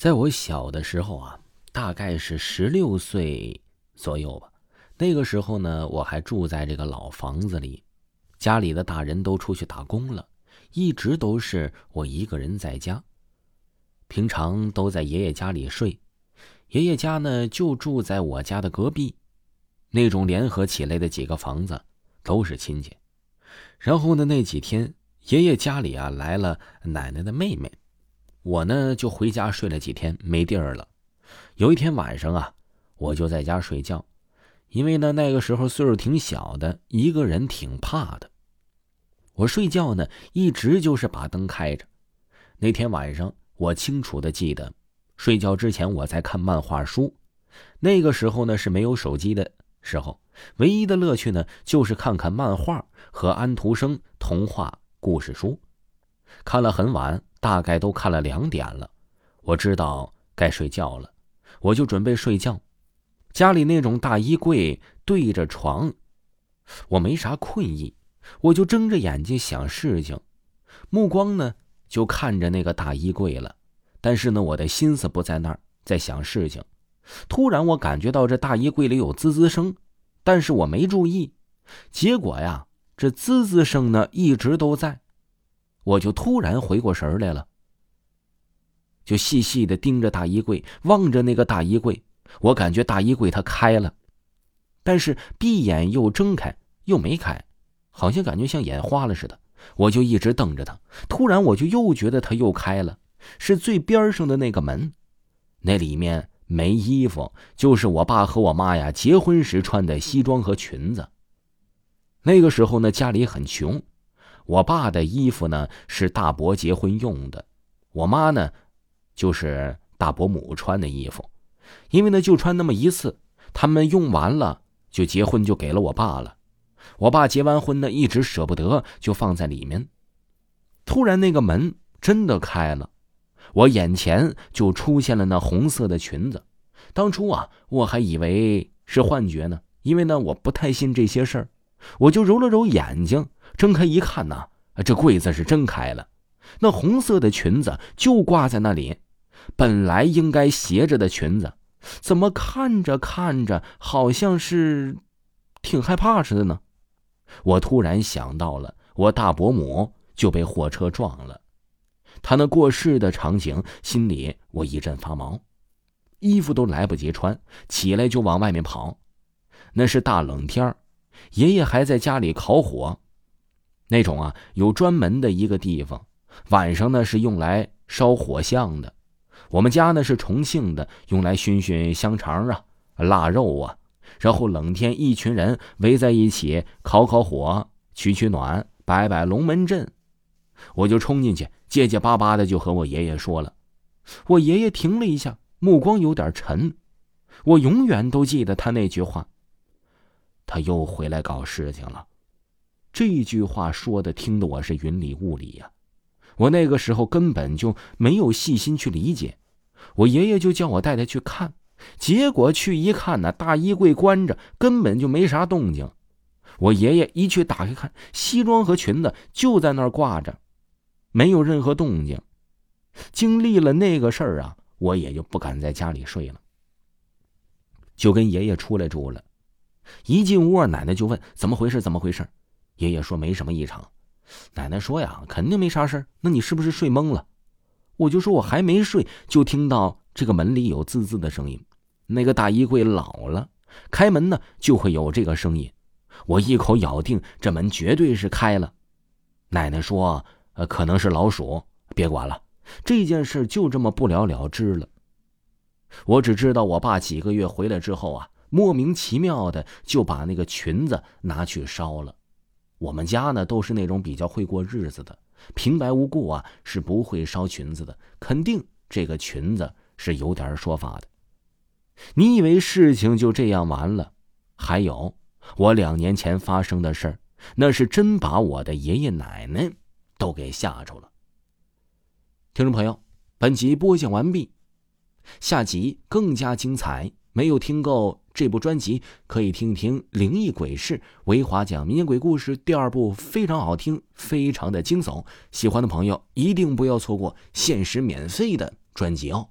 在我小的时候啊，大概是十六岁左右吧。那个时候呢，我还住在这个老房子里，家里的大人都出去打工了，一直都是我一个人在家。平常都在爷爷家里睡，爷爷家呢就住在我家的隔壁，那种联合起来的几个房子都是亲戚。然后呢，那几天爷爷家里啊来了奶奶的妹妹。我呢就回家睡了几天，没地儿了。有一天晚上啊，我就在家睡觉，因为呢那个时候岁数挺小的，一个人挺怕的。我睡觉呢一直就是把灯开着。那天晚上我清楚的记得，睡觉之前我在看漫画书。那个时候呢是没有手机的时候，唯一的乐趣呢就是看看漫画和安徒生童话故事书。看了很晚。大概都看了两点了，我知道该睡觉了，我就准备睡觉。家里那种大衣柜对着床，我没啥困意，我就睁着眼睛想事情，目光呢就看着那个大衣柜了。但是呢，我的心思不在那儿，在想事情。突然，我感觉到这大衣柜里有滋滋声，但是我没注意。结果呀，这滋滋声呢一直都在。我就突然回过神来了，就细细的盯着大衣柜，望着那个大衣柜。我感觉大衣柜它开了，但是闭眼又睁开，又没开，好像感觉像眼花了似的。我就一直瞪着它。突然，我就又觉得它又开了，是最边上的那个门，那里面没衣服，就是我爸和我妈呀结婚时穿的西装和裙子。那个时候呢，家里很穷。我爸的衣服呢是大伯结婚用的，我妈呢，就是大伯母穿的衣服，因为呢就穿那么一次，他们用完了就结婚就给了我爸了。我爸结完婚呢一直舍不得，就放在里面。突然那个门真的开了，我眼前就出现了那红色的裙子。当初啊我还以为是幻觉呢，因为呢我不太信这些事儿，我就揉了揉眼睛。睁开一看呐，这柜子是真开了，那红色的裙子就挂在那里。本来应该斜着的裙子，怎么看着看着好像是挺害怕似的呢？我突然想到了，我大伯母就被货车撞了，他那过世的场景，心里我一阵发毛，衣服都来不及穿，起来就往外面跑。那是大冷天爷爷还在家里烤火。那种啊，有专门的一个地方，晚上呢是用来烧火像的。我们家呢是重庆的，用来熏熏香肠啊、腊肉啊。然后冷天，一群人围在一起烤烤火、取取暖、摆摆龙门阵。我就冲进去，结结巴巴的就和我爷爷说了。我爷爷停了一下，目光有点沉。我永远都记得他那句话：“他又回来搞事情了。”这句话说的，听得我是云里雾里呀。我那个时候根本就没有细心去理解。我爷爷就叫我带他去看，结果去一看呢，大衣柜关着，根本就没啥动静。我爷爷一去打开看，西装和裙子就在那儿挂着，没有任何动静。经历了那个事儿啊，我也就不敢在家里睡了，就跟爷爷出来住了。一进屋，奶奶就问：“怎么回事？怎么回事？”爷爷说没什么异常，奶奶说呀，肯定没啥事那你是不是睡懵了？我就说我还没睡，就听到这个门里有滋滋的声音。那个大衣柜老了，开门呢就会有这个声音。我一口咬定这门绝对是开了。奶奶说，可能是老鼠，别管了。这件事就这么不了了之了。我只知道我爸几个月回来之后啊，莫名其妙的就把那个裙子拿去烧了。我们家呢都是那种比较会过日子的，平白无故啊是不会烧裙子的，肯定这个裙子是有点说法的。你以为事情就这样完了？还有我两年前发生的事儿，那是真把我的爷爷奶奶都给吓着了。听众朋友，本集播讲完毕，下集更加精彩。没有听够这部专辑，可以听一听《灵异鬼事》维华讲民间鬼故事第二部，非常好听，非常的惊悚。喜欢的朋友一定不要错过限时免费的专辑哦。